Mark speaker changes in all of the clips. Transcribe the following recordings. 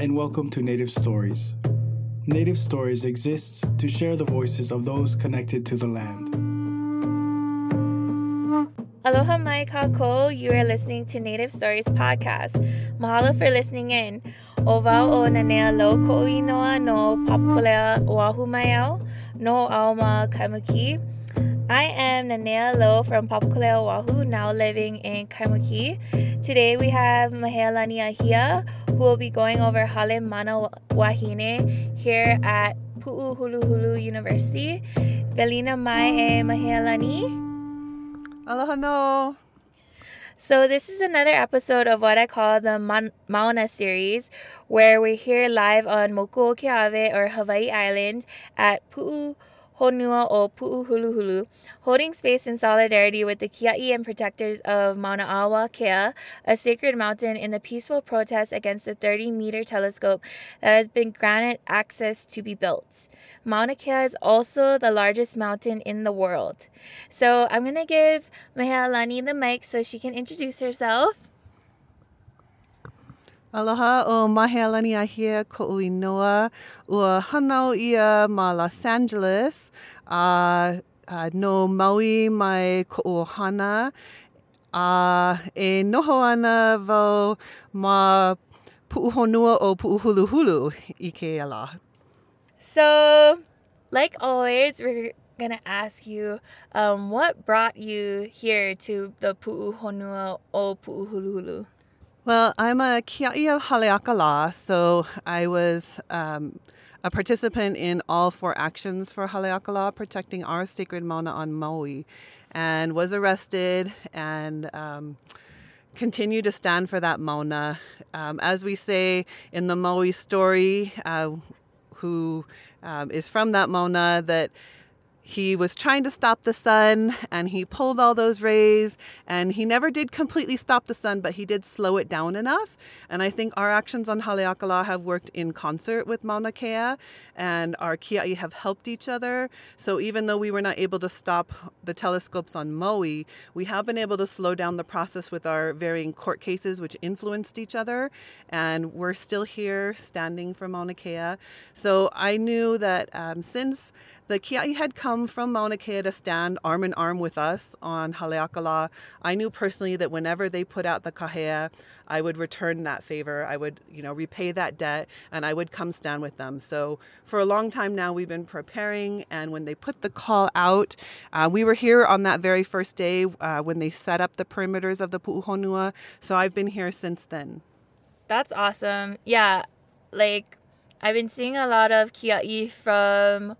Speaker 1: and welcome to Native Stories. Native Stories exists to share the voices of those connected to the land.
Speaker 2: Aloha mai kako, you are listening to Native Stories podcast. Mahalo for listening in. O wau o na nea lo ko inoa no papulea oahu mai au, no aoma kaimuki. I am Nanea Lo from Papakolea, Oahu, now living in Kaimuki. Today we have Mahealani Ahia, will be going over Hale Mana Wahine here at Pu'uhuluhulu University. Welina mai e Mahealani.
Speaker 3: Aloha no.
Speaker 2: So, this is another episode of what I call the Mauna series, where we're here live on Mokuokeawe or Hawaii Island at Pu'u Honua o Pu'uhuluhulu, holding space in solidarity with the Kia'i and protectors of Mauna a Wakea, a sacred mountain in the peaceful protest against the 30 meter telescope that has been granted access to be built. Mauna Kea is also the largest mountain in the world. So I'm going to give Mahealani the mic so she can introduce herself.
Speaker 3: Aloha o Mahealani ahia ko ui noa. Ua hanau ia ma Los Angeles. Uh, uh, no Maui mai ko o hana. Uh, e noho ana vau ma pu'uhonua o pu'uhuluhulu i ke ala.
Speaker 2: So, like always, we're gonna ask you um, what brought you here to the Pu'uhonua o Pu'uhuluhulu?
Speaker 3: Well, I'm a Kia'i of Haleakala, so I was um, a participant in all four actions for Haleakala, protecting our sacred mauna on Maui, and was arrested and um, continue to stand for that mauna. Um, as we say in the Maui story, uh, who um, is from that mauna, that he was trying to stop the sun and he pulled all those rays and he never did completely stop the sun but he did slow it down enough. And i think our actions on haleakala have worked in concert with mauna kea and our kia'i have helped each other. So even though we were not able to stop the telescopes on maui we have been able to slow down the process with our varying court cases which influenced each other and we're still here standing for mauna kea. So i knew that um, since the Kia'i had come from Mauna Kea to stand arm in arm with us on Haleakala. I knew personally that whenever they put out the kahea, I would return that favor. I would, you know, repay that debt and I would come stand with them. So for a long time now, we've been preparing. And when they put the call out, uh, we were here on that very first day uh, when they set up the perimeters of the Pu'uhonua. So I've been here since then.
Speaker 2: That's awesome. Yeah, like I've been seeing a lot of kia'i from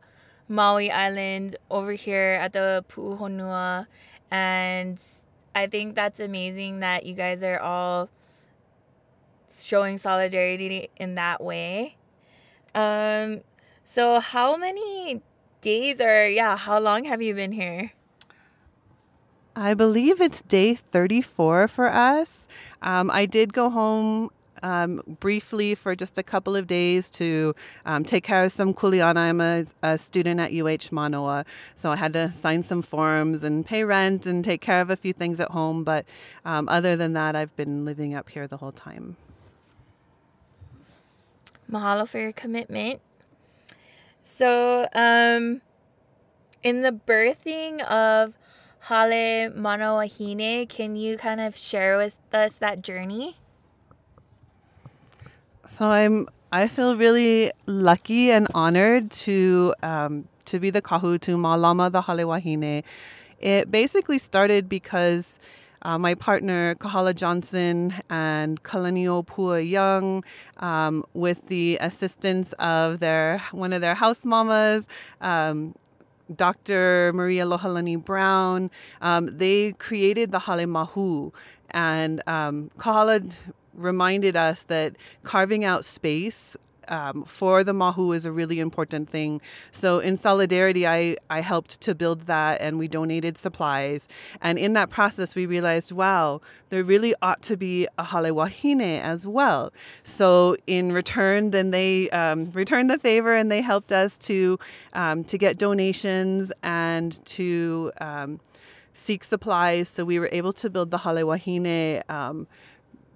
Speaker 2: Maui Island over here at the Pu'uhonua. And I think that's amazing that you guys are all showing solidarity in that way. Um, so how many days or yeah, how long have you been here?
Speaker 3: I believe it's day 34 for us. Um, I did go home um, briefly for just a couple of days to um, take care of some kuleana. I'm a, a, student at UH Manoa, so I had to sign some forms and pay rent and take care of a few things at home. But um, other than that, I've been living up here the whole time.
Speaker 2: Mahalo for your commitment. So, um, in the birthing of Hale Mana Wahine, can you kind of share with us that journey?
Speaker 3: So I'm I feel really lucky and honored to um, to be the kahu to Malama the Hale Wahine. It basically started because uh, my partner Kahala Johnson and Kalaniopua Young, um, with the assistance of their one of their house mamas, um, Dr. Marie Alohalani Brown, um, they created the Hale Mahu. And um, Kahala reminded us that carving out space um, for the Mahu is a really important thing. So in solidarity, I, I helped to build that and we donated supplies. And in that process, we realized, wow, there really ought to be a Hale Wahine as well. So in return, then they um, returned the favor and they helped us to, um, to get donations and to um, seek supplies. So we were able to build the Hale Wahine um,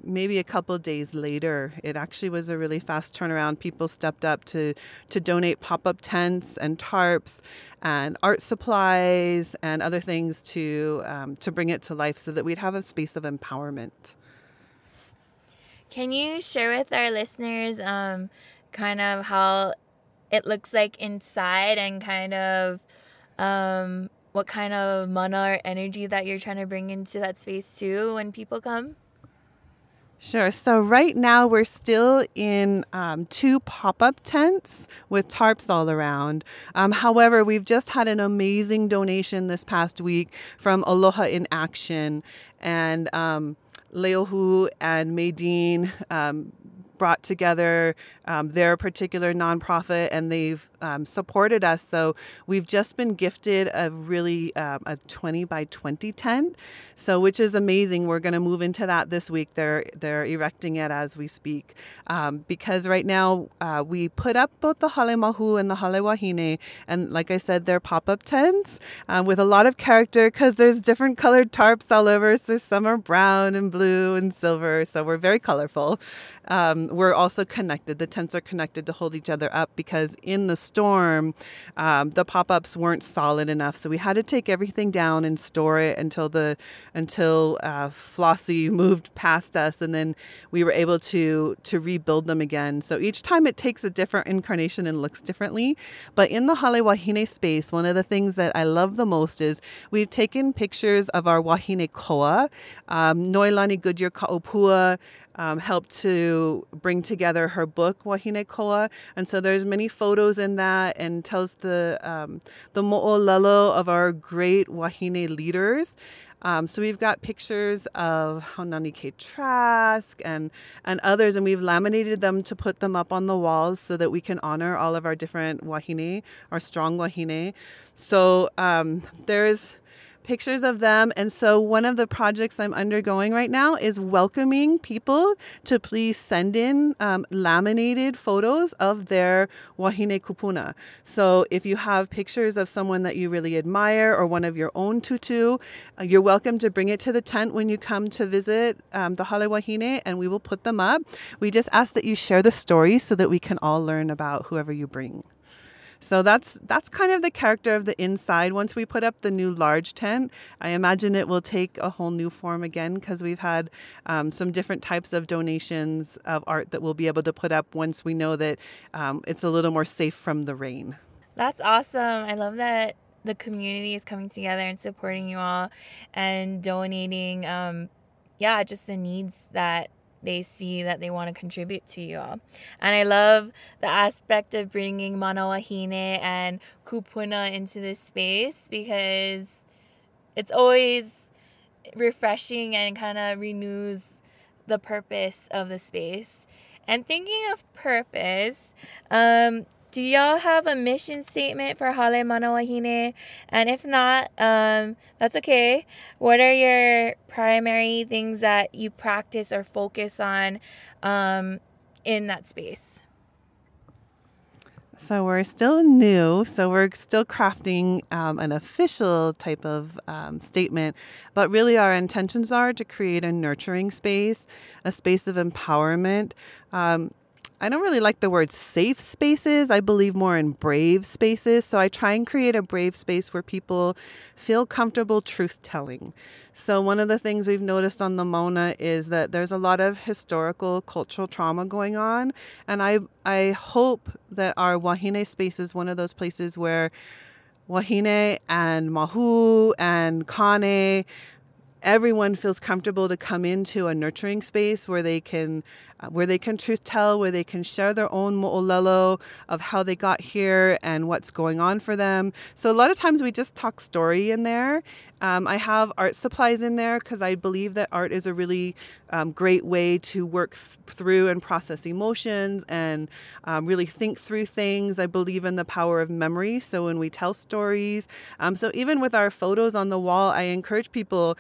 Speaker 3: maybe a couple days later. It actually was a really fast turnaround. People stepped up to to donate pop up tents and tarps and art supplies and other things to um, to bring it to life, so that we'd have a space of empowerment.
Speaker 2: Can you share with our listeners um, kind of how it looks like inside and kind of um, what kind of mana or energy that you're trying to bring into that space too when people come?
Speaker 3: Sure. So right now we're still in um, two pop-up tents with tarps all around. Um, however, we've just had an amazing donation this past week from Aloha in Action, and um, Leohu and Maydeen um, brought together um, their particular nonprofit and they've um, supported us. So we've just been gifted a really um, a 20 by 20 tent, so which is amazing. We're going to move into that this week. They're they're erecting it as we speak um, because right now uh, we put up both the hale mahu and the hale wahine, and like I said, they're pop up tents um, with a lot of character because there's different colored tarps all over. So some are brown and blue and silver, so we're very colorful. Um, we're also connected. The tents are connected to hold each other up because in the storm, um, the pop ups weren't solid enough. So we had to take everything down and store it until the until uh, Flossie moved past us, and then we were able to to rebuild them again. So each time it takes a different incarnation and looks differently. But in the Hale Wahine space, one of the things that I love the most is we've taken pictures of our Wahine koa, um, Noelani Goodyear Kaopua um, helped to bring together her book Wahine Koa, and so there's many photos in that and tells the um, the mo'olelo of our great Wahine leaders. Um, so we've got pictures of Haunani K. Trask and and others, and we've laminated them to put them up on the walls so that we can honor all of our different wahine, our strong wahine. So um, there's pictures of them. And so, one of the projects I'm undergoing right now is welcoming people to please send in um, laminated photos of their wahine kupuna. So, if you have pictures of someone that you really admire or one of your own tutu, uh, you're welcome to bring it to the tent when you come to visit um, the Hale Wahine and we will put them up. We just ask that you share the story so that we can all learn about whoever you bring. So that's that's kind of the character of the inside. Once we put up the new large tent, I imagine it will take a whole new form again because we've had um, some different types of donations of art that we'll be able to put up once we know that um, it's a little more safe from the rain.
Speaker 2: That's awesome. I love that the community is coming together and supporting you all and donating um yeah just the needs that they see that they want to contribute to you all. And I love the aspect of bringing Mana Wahine and Kupuna into this space because it's always refreshing and kind of renews the purpose of the space. And thinking of purpose, um, do y'all have a mission statement for Hale Manawahine? And if not, um, that's okay. What are your primary things that you practice or focus on um, in that space?
Speaker 3: So we're still new, so we're still crafting um, an official type of um, statement, but really our intentions are to create a nurturing space, a space of empowerment. I don't really like the word safe spaces. I believe more in brave spaces. So I try and create a brave space where people feel comfortable truth telling. So one of the things we've noticed on the Mauna is that there's a lot of historical cultural trauma going on. And I I hope that our Wahine space is one of those places where Wahine and Mahu and Kane everyone feels comfortable to come into a nurturing space where they can where they can truth tell where they can share their own mo'olelo of how they got here and what's going on for them. So a lot of times we just talk story in there. Um, i have art supplies in there because i believe that art is a really um, great way to work th- through and process emotions and um, really think through things. I believe in the power of memory. So when we tell stories um, so even with our photos on the wall i encourage people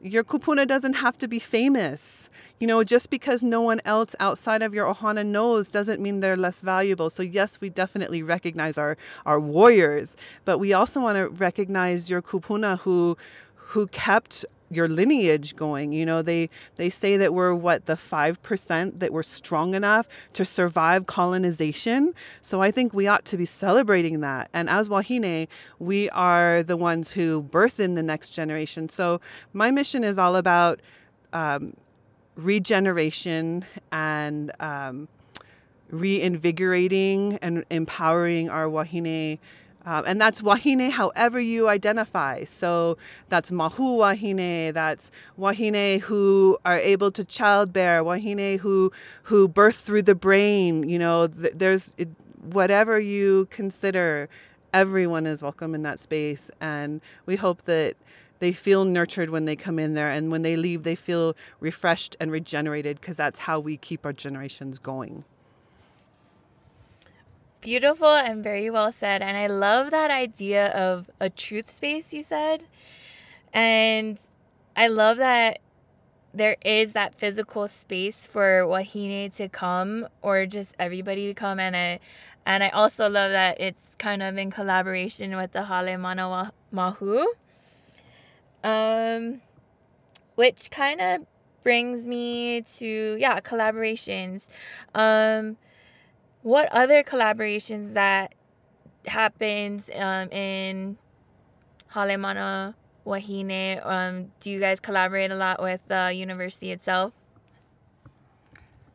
Speaker 3: your kupuna doesn't have to be famous. You know, just because no one else outside of your ohana knows doesn't mean they're less valuable. So yes, we definitely recognize our our warriors, but we also want to recognize your kupuna who who kept your lineage going. You know, they they say that we're what the five percent that we're strong enough to survive colonization. So I think we ought to be celebrating that. And as Wahine, we are the ones who birth in the next generation. So my mission is all about um, regeneration and um, reinvigorating and empowering our Wahine um, and that's wahine however you identify. So that's mahu wahine, that's wahine who are able to childbear, wahine who who birth through the brain. You know, th- there's it, whatever you consider, everyone is welcome in that space. And we hope that they feel nurtured when they come in there and when they leave they feel refreshed and regenerated because that's how we keep our generations going
Speaker 2: Beautiful and very well said. And I love that idea of a truth space you said. And I love that there is that physical space for Wahine to come or just everybody to come and I and I also love that it's kind of in collaboration with the Hale Mana Mahu. Um which kind of brings me to yeah, collaborations. Um what other collaborations that happens um, in Hale Mana Wahine? Um, do you guys collaborate a lot with the university itself?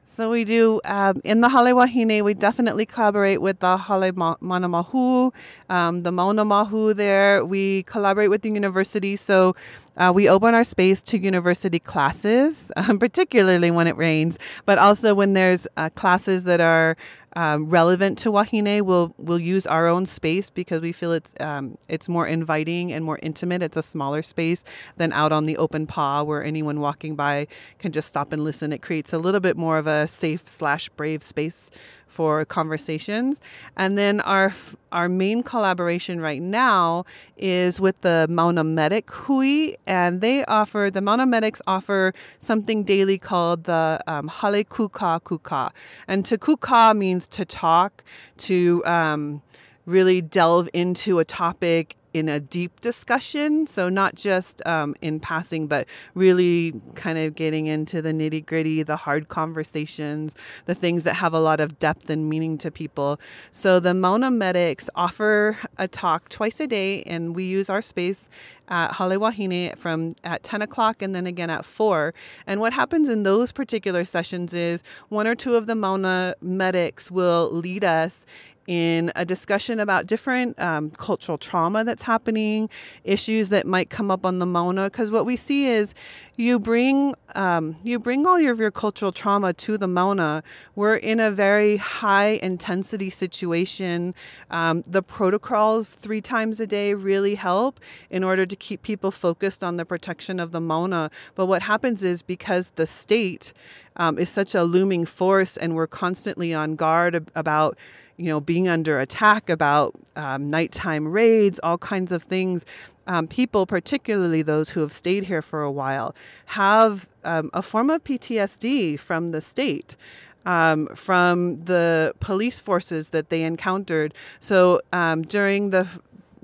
Speaker 3: So we do um, in the Hale Wahine. We definitely collaborate with the Hale Mana Mahu, um, the Mauna Mahu. There, we collaborate with the university. So uh, we open our space to university classes, um, particularly when it rains, but also when there's uh, classes that are um, relevant to Wahine, we'll we'll use our own space because we feel it's um, it's more inviting and more intimate. It's a smaller space than out on the open paw where anyone walking by can just stop and listen. It creates a little bit more of a safe slash brave space for conversations. And then our our main collaboration right now is with the Mauna Medic Hui, and they offer the Mauna Medics offer something daily called the um, Hale Kuka Kuka, and to kuka means to talk, to um, really delve into a topic in a deep discussion. So, not just um, in passing, but really kind of getting into the nitty gritty, the hard conversations, the things that have a lot of depth and meaning to people. So, the Mauna Medics offer a talk twice a day, and we use our space at Hale Wahine from at 10 o'clock and then again at 4. And what happens in those particular sessions is one or two of the Mauna medics will lead us in a discussion about different um, cultural trauma that's happening, issues that might come up on the Mauna. Because what we see is you bring um, you bring all of your cultural trauma to the Mauna. We're in a very high intensity situation. Um, the protocols three times a day really help in order to keep people focused on the protection of the Mauna. But what happens is because the state um, is such a looming force and we're constantly on guard about you know, being under attack, about um, nighttime raids, all kinds of things. Um, people, particularly those who have stayed here for a while, have um, a form of PTSD from the state. Um, from the police forces that they encountered. So um, during the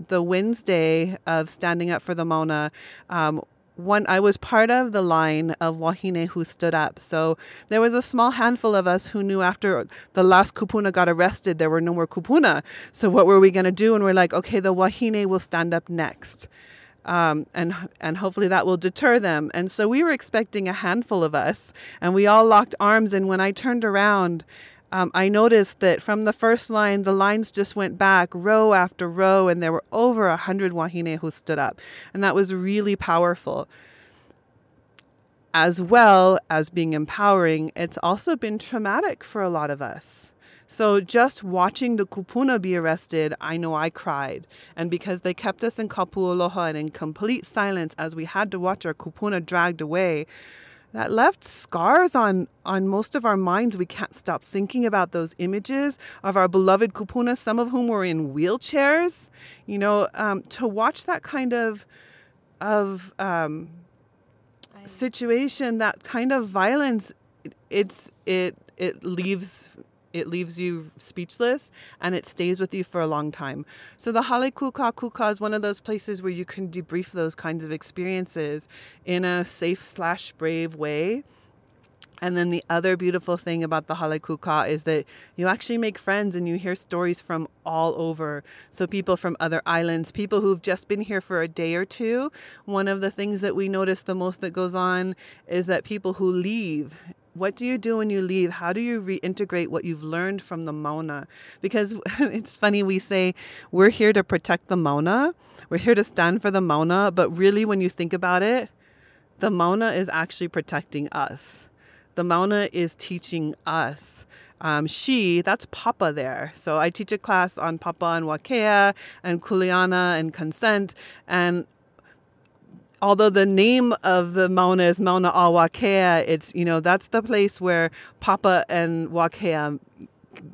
Speaker 3: the Wednesday of standing up for the Mauna, um, one I was part of the line of Wahine who stood up. So there was a small handful of us who knew after the last kupuna got arrested, there were no more kupuna. So what were we going to do? And we're like, okay, the Wahine will stand up next. Um, and and hopefully that will deter them. And so we were expecting a handful of us, and we all locked arms. And when I turned around, um, I noticed that from the first line, the lines just went back row after row, and there were over a hundred wahine who stood up. And that was really powerful. As well as being empowering, it's also been traumatic for a lot of us. So just watching the kupuna be arrested, I know I cried. And because they kept us in kapu aloha and in complete silence as we had to watch our kupuna dragged away, that left scars on on most of our minds. We can't stop thinking about those images of our beloved kupuna, some of whom were in wheelchairs. You know, um, to watch that kind of of um, situation, that kind of violence, it's it it leaves it leaves you speechless and it stays with you for a long time. So the Hale Kuka Kuka is one of those places where you can debrief those kinds of experiences in a safe slash brave way and then the other beautiful thing about the Hale Kuka is that you actually make friends and you hear stories from all over. So, people from other islands, people who've just been here for a day or two. One of the things that we notice the most that goes on is that people who leave what do you do when you leave? How do you reintegrate what you've learned from the Mauna? Because it's funny, we say we're here to protect the Mauna, we're here to stand for the Mauna, but really, when you think about it, the Mauna is actually protecting us the Mauna is teaching us. Um, she, that's Papa there. So I teach a class on Papa and Wakea and Kuleana and consent. And although the name of the Mauna is Mauna a Wakea, it's, you know, that's the place where Papa and Wakea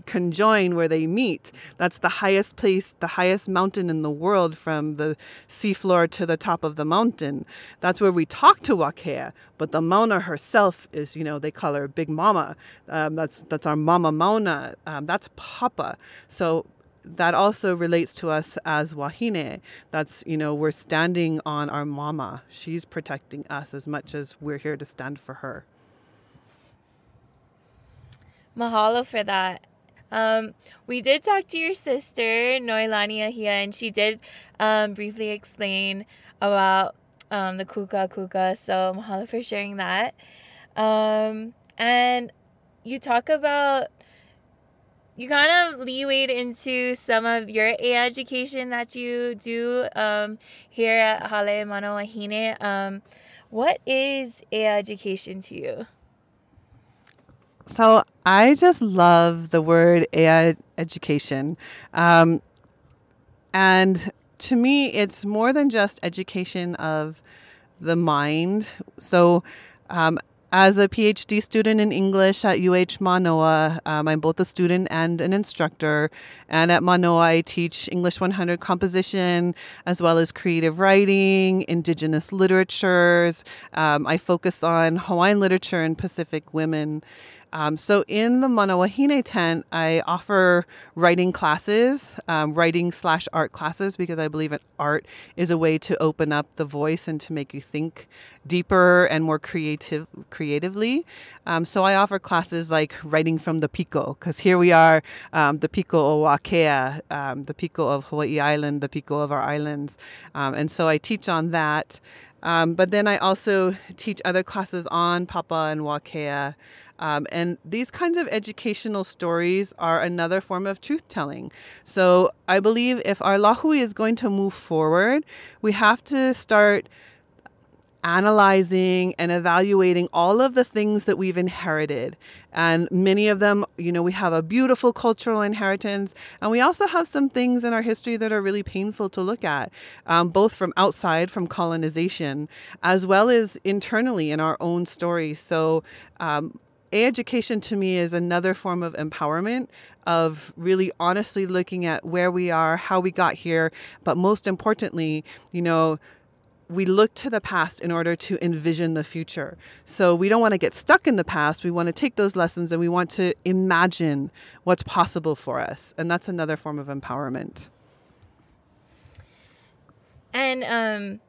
Speaker 3: conjoin where they meet. That's the highest place, the highest mountain in the world from the seafloor to the top of the mountain. That's where we talk to Wakea. But the Mauna herself is, you know, they call her Big Mama. Um, that's that's our Mama Mauna. Um, that's Papa. So that also relates to us as Wahine. That's, you know, we're standing on our mama. She's protecting us as much as we're here to stand for her.
Speaker 2: Mahalo for that. Um, we did talk to your sister, Noelani Ahia, and she did um, briefly explain about um, the kuka kuka. So mahalo for sharing that. Um, and you talk about you kind of leewayed into some of your A education that you do um, here at Hale Manawahine. Um, what is A education to you?
Speaker 3: So I just love the word AI education. Um, and to me, it's more than just education of the mind. So, um, as a PhD student in English at UH Manoa, um, I'm both a student and an instructor. And at Manoa, I teach English 100 composition as well as creative writing, indigenous literatures. Um, I focus on Hawaiian literature and Pacific women. Um, so in the Manawahine tent, I offer writing classes, um, writing slash art classes, because I believe that art is a way to open up the voice and to make you think deeper and more creative creatively. Um, so I offer classes like writing from the piko, because here we are, um, the piko o Wakea, um, the piko of Hawaii Island, the piko of our islands, um, and so I teach on that. but then I also teach other classes on Papa and Wakea. Um, and these kinds of educational stories are another form of truth telling. So I believe if our lahui is going to move forward, we have to start analyzing and evaluating all of the things that we've inherited. And many of them, you know, we have a beautiful cultural inheritance, and we also have some things in our history that are really painful to look at, um, both from outside, from colonization, as well as internally in our own story. So, um, education to me is another form of empowerment of really honestly looking at where we are how we got here but most importantly you know we look to the past in order to envision the future. So we don't want to get stuck in the past. We want to take those lessons and we want to imagine what's possible for us. And that's another form of empowerment.
Speaker 2: And um,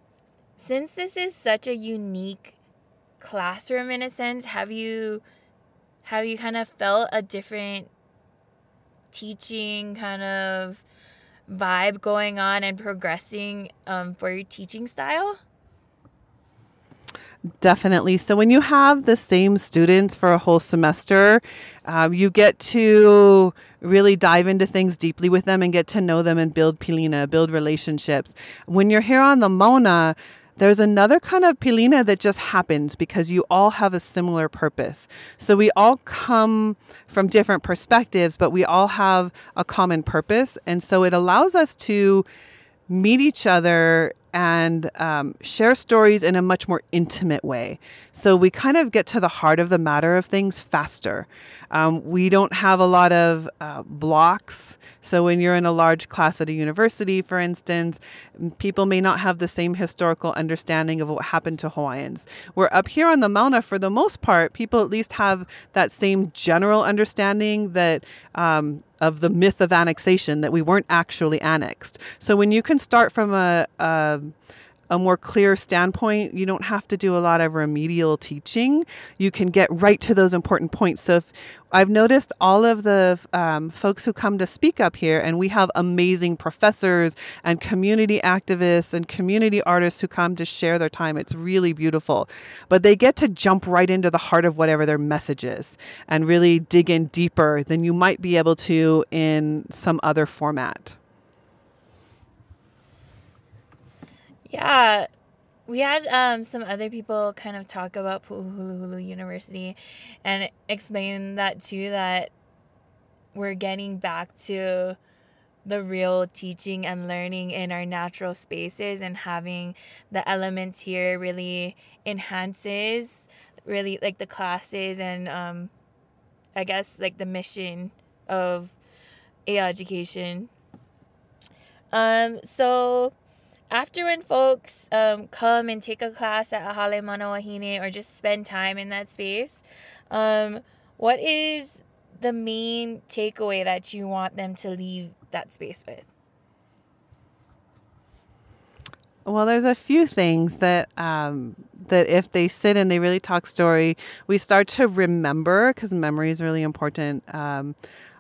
Speaker 2: since this is such a unique classroom in a sense, have you have you kind of felt a different teaching kind of vibe going on and progressing um, for your teaching style?
Speaker 3: Definitely. So when you have the same students for a whole semester, um, you get to really dive into things deeply with them and get to know them and build pilina, build relationships. When you're here on the Mauna, there's another kind of pilina that just happens because you all have a similar purpose. So we all come from different perspectives, but we all have a common purpose. And so it allows us to meet each other and um, share stories in a much more intimate way. So we kind of get to the heart of the matter of things faster. Um, we don't have a lot of uh, blocks. So when you're in a large class at a university, for instance, people may not have the same historical understanding of what happened to Hawaiians. Where up here on the Mauna, for the most part, people at least have that same general understanding that um, of the myth of annexation that we weren't actually annexed. So when you can start from a, a a more clear standpoint, you don't have to do a lot of remedial teaching. You can get right to those important points. So if, I've noticed all of the um, folks who come to speak up here, and we have amazing professors and community activists and community artists who come to share their time. It's really beautiful. But they get to jump right into the heart of whatever their message is and really dig in deeper than you might be able to in some other format.
Speaker 2: Yeah, we had um, some other people kind of talk about Pu'uhuluhulu University and explain that too that we're getting back to the real teaching and learning in our natural spaces and having the elements here really enhances really like the classes and um, I guess like the mission of a education. Um, so after when folks um, come and take a class at Ahale Mana Wahine or just spend time in that space, um, what is the main takeaway that you want them to leave that space with?
Speaker 3: Well, there's a few things that um, that if they sit and they really talk story, we start to remember because memory is really important. Um,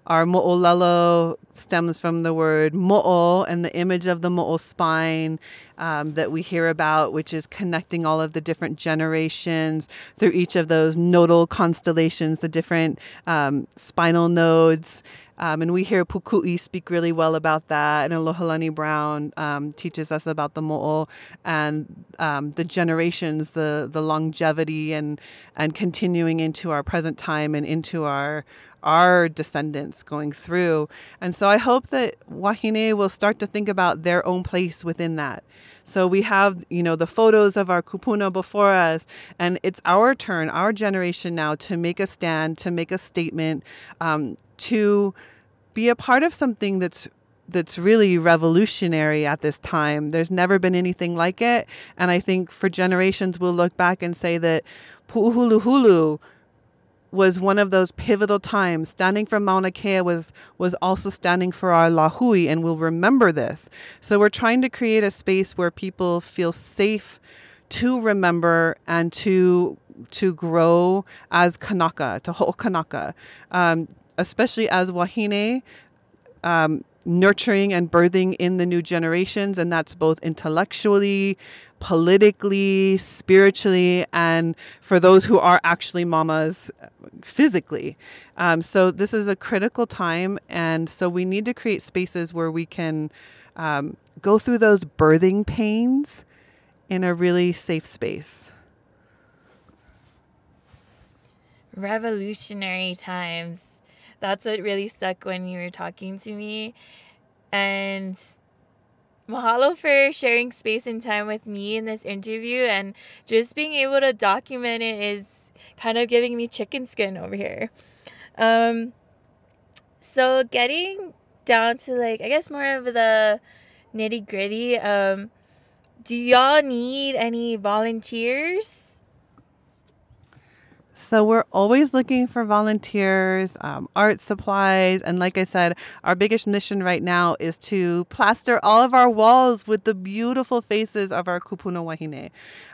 Speaker 3: our mo'olelo stems from the word mo'o and the image of the mo'o spine um, that we hear about, which is connecting all of the different generations through each of those nodal constellations, the different um, spinal nodes. Um, and we hear Puku'i speak really well about that. And Alohalani Brown um, teaches us about the mo'o and um, the generations, the the longevity, and and continuing into our present time and into our our descendants going through. And so I hope that Wahine will start to think about their own place within that. So we have, you know, the photos of our kupuna before us, and it's our turn, our generation now to make a stand, to make a statement, um, to be a part of something that's that's really revolutionary at this time. There's never been anything like it, and I think for generations we'll look back and say that Pu'uhuluhulu was one of those pivotal times. Standing for Mauna Kea was was also standing for our lahui, and we'll remember this. So we're trying to create a space where people feel safe to remember and to to grow as Kanaka, to whole Kanaka, um, especially as Wahine. Um, nurturing and birthing in the new generations, and that's both intellectually, politically, spiritually, and for those who are actually mamas physically. Um, so this is a critical time, and so we need to create spaces where we can um, go through those birthing pains in a really safe space.
Speaker 2: Revolutionary times. That's what really stuck when you were talking to me. And mahalo for sharing space and time with me in this interview and just being able to document it is kind of giving me chicken skin over here. Um, so getting down to like I guess more of the nitty gritty. Um, do y'all need any volunteers?
Speaker 3: So we're always looking for volunteers, um, art supplies, and like I said, our biggest mission right now is to plaster all of our walls with the beautiful faces of our kupuna wahine.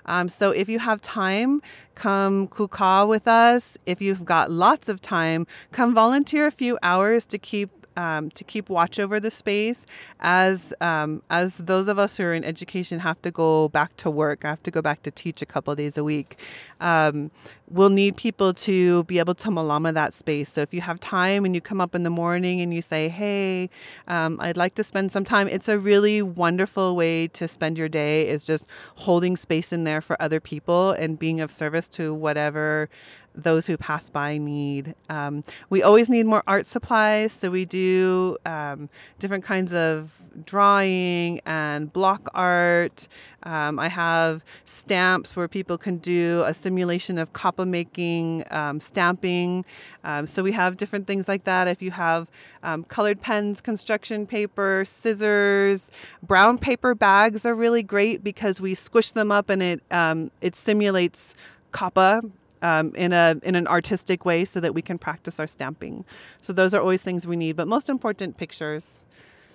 Speaker 3: Um, so if you have time, come kuka with us. If you've got lots of time, come volunteer a few hours to keep um, to keep watch over the space as um, as those of us who are in education have to go back to work. I have to go back to teach a couple days a week. Um, we'll need people to be able to malama that space. So if you have time and you come up in the morning and you say, "Hey, um, I'd like to spend some time," it's a really wonderful way to spend your day. Is just holding space in there for other people and being of service to whatever those who pass by need. Um, we always need more art supplies, so we do um, different kinds of drawing and block art. Um, I have stamps where people can do a simulation of kapa making, um, stamping. Um, so we have different things like that. If you have um, colored pens, construction paper, scissors, brown paper bags are really great because we squish them up and it it simulates kapa um, in a in an artistic way so that we can practice our stamping. So those are always things we need. But most important, pictures,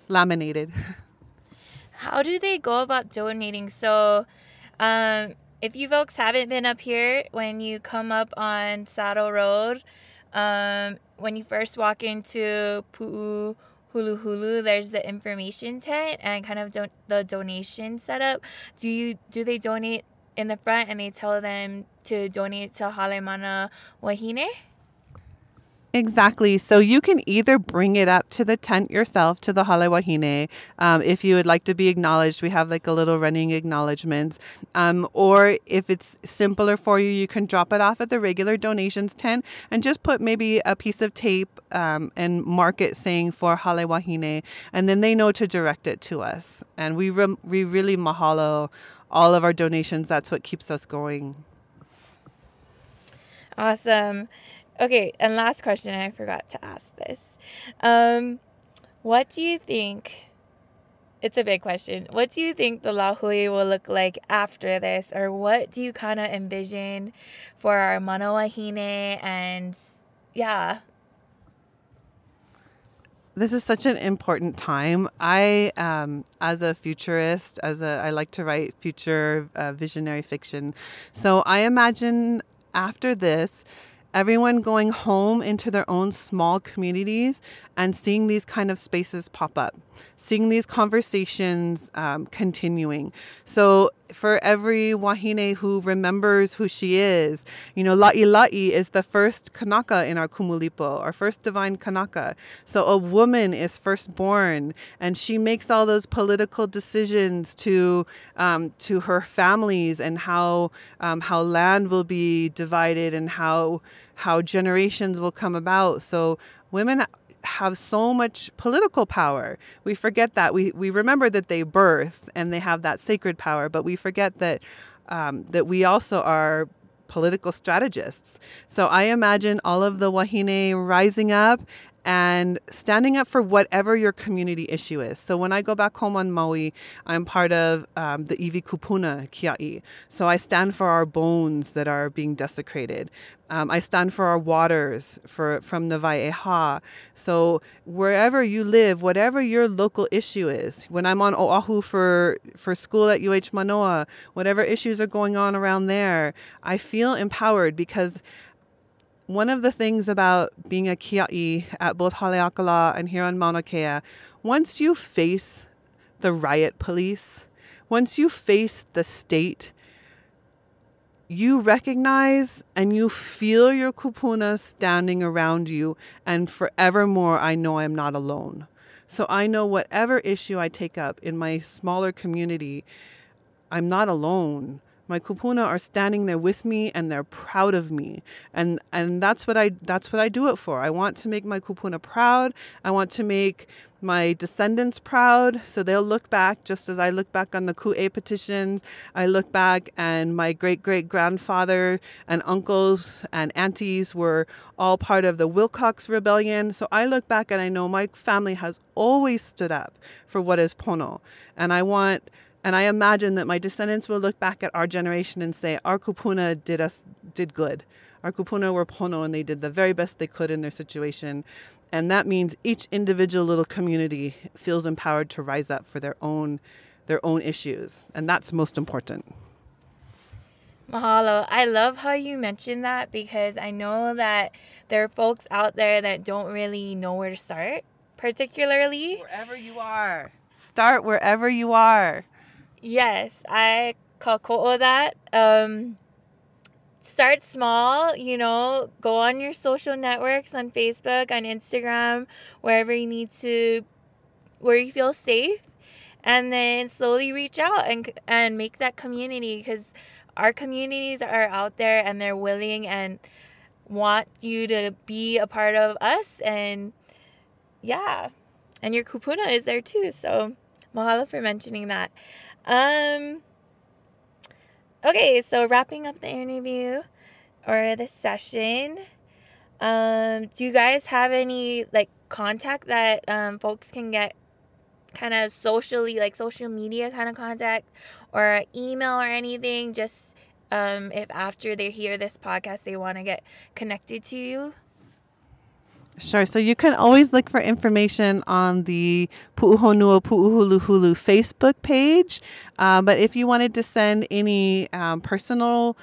Speaker 3: laminated.
Speaker 2: How do they go about donating? So, um, if you folks haven't been up here, when you come up on Saddle Road, um, when you first walk into Pu'u Hulu Hulu, there's the information tent and kind of don- the donation setup. Do you do they donate in the front and they tell them to donate to Hale Mana Wahine?
Speaker 3: Exactly. So you can either bring it up to the tent yourself to the Hale Wahine um, if you would like to be acknowledged. We have like a little running acknowledgement. Um, or if it's simpler for you, you can drop it off at the regular donations tent and just put maybe a piece of tape um, and mark it saying for Hale Wahine, and then they know to direct it to us. And we re- we really mahalo all of our donations. That's what keeps us going.
Speaker 2: Awesome. Okay, and last question, I forgot to ask this. Um, what do you think? It's a big question. What do you think the Lahui will look like after this, or what do you kind of envision for our Mana Wahine and yeah,
Speaker 3: this is such an important time. I, um, as a futurist, as a, I like to write future uh, visionary fiction. So I imagine after this, everyone going home into their own small communities and seeing these kind of spaces pop up, seeing these conversations um, continuing. So for every wahine who remembers who she is, you know, La'i La'i is the first kanaka in our kumulipo, our first divine kanaka. So a woman is first born, and she makes all those political decisions to um, to her families and how um, how land will be divided and how how generations will come about. So women have so much political power. We forget that. We, we remember that they birth and they have that sacred power, but we forget that um, that we also are political strategists. So I imagine all of the Wahine rising up and standing up for whatever your community issue is. So when I go back home on Maui, I'm part of um, the Iwi Kupuna Kia'i. So I stand for our bones that are being desecrated. Um, I stand for our waters for from Eha. So wherever you live, whatever your local issue is, when I'm on Oahu for for school at UH Manoa, whatever issues are going on around there, I feel empowered because one of the things about being a kia'i at both Haleakala and here on Mauna Kea, once you face the riot police, once you face the state, you recognize and you feel your kupuna standing around you, and forevermore, I know I'm not alone. So I know whatever issue I take up in my smaller community, I'm not alone my kupuna are standing there with me and they're proud of me. And and that's what i that's what i do it for. I want to make my kupuna proud. I want to make my descendants proud. So they'll look back just as i look back on the ku'e petitions. I look back and my great great grandfather and uncles and aunties were all part of the wilcox rebellion. So i look back and i know my family has always stood up for what is pono. And i want and I imagine that my descendants will look back at our generation and say, our kupuna did us did good. Our kupuna were pono and they did the very best they could in their situation. And that means each individual little community feels empowered to rise up for their own their own issues. And that's most important.
Speaker 2: Mahalo. I love how you mentioned that because I know that there are folks out there that don't really know where to start, particularly.
Speaker 3: Wherever you are. Start wherever you are.
Speaker 2: Yes, I call that. Um, start small, you know, go on your social networks on Facebook, on Instagram, wherever you need to, where you feel safe, and then slowly reach out and and make that community because our communities are out there and they're willing and want you to be a part of us and yeah. And your kupuna is there too. So mahalo for mentioning that. Um okay, so wrapping up the interview or the session. Um, do you guys have any like contact that um, folks can get kind of socially like social media kind of contact or email or anything just um, if after they hear this podcast they want to get connected to you
Speaker 3: Sure. So you can always look for information on the Pu'uhonua Pu'uhuluhulu Facebook page. Uh, but if you wanted to send any um, personal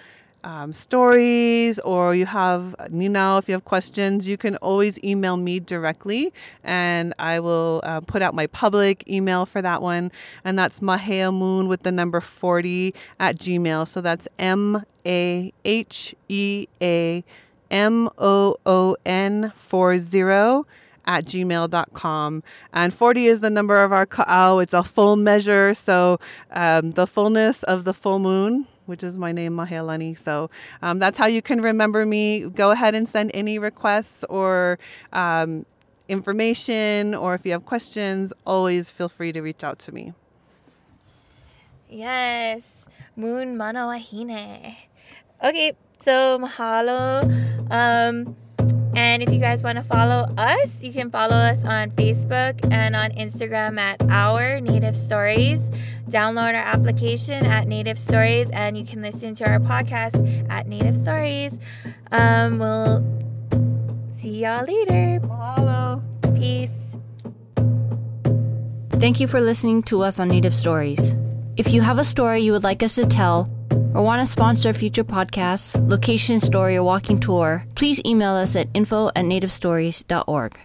Speaker 3: um, stories or you have Nina, if you have questions, you can always email me directly and I will uh, put out my public email for that one. And that's Mahea Moon with the number 40 at Gmail. So that's M A H E A M O O N 40 at gmail.com. And 40 is the number of our ka'au. It's a full measure. So um, the fullness of the full moon, which is my name, Mahealani. So um, that's how you can remember me. Go ahead and send any requests or um, information, or if you have questions, always feel free to reach out to me.
Speaker 2: Yes, Moon Manawahine. Okay, so mahalo. Um, and if you guys want to follow us, you can follow us on Facebook and on Instagram at Our Native Stories. Download our application at Native Stories, and you can listen to our podcast at Native Stories. Um, we'll see y'all later.
Speaker 3: Mahalo.
Speaker 2: Peace.
Speaker 4: Thank you for listening to us on Native Stories. If you have a story you would like us to tell, or want to sponsor future podcasts, location story, or walking tour, please email us at info at nativestories.org.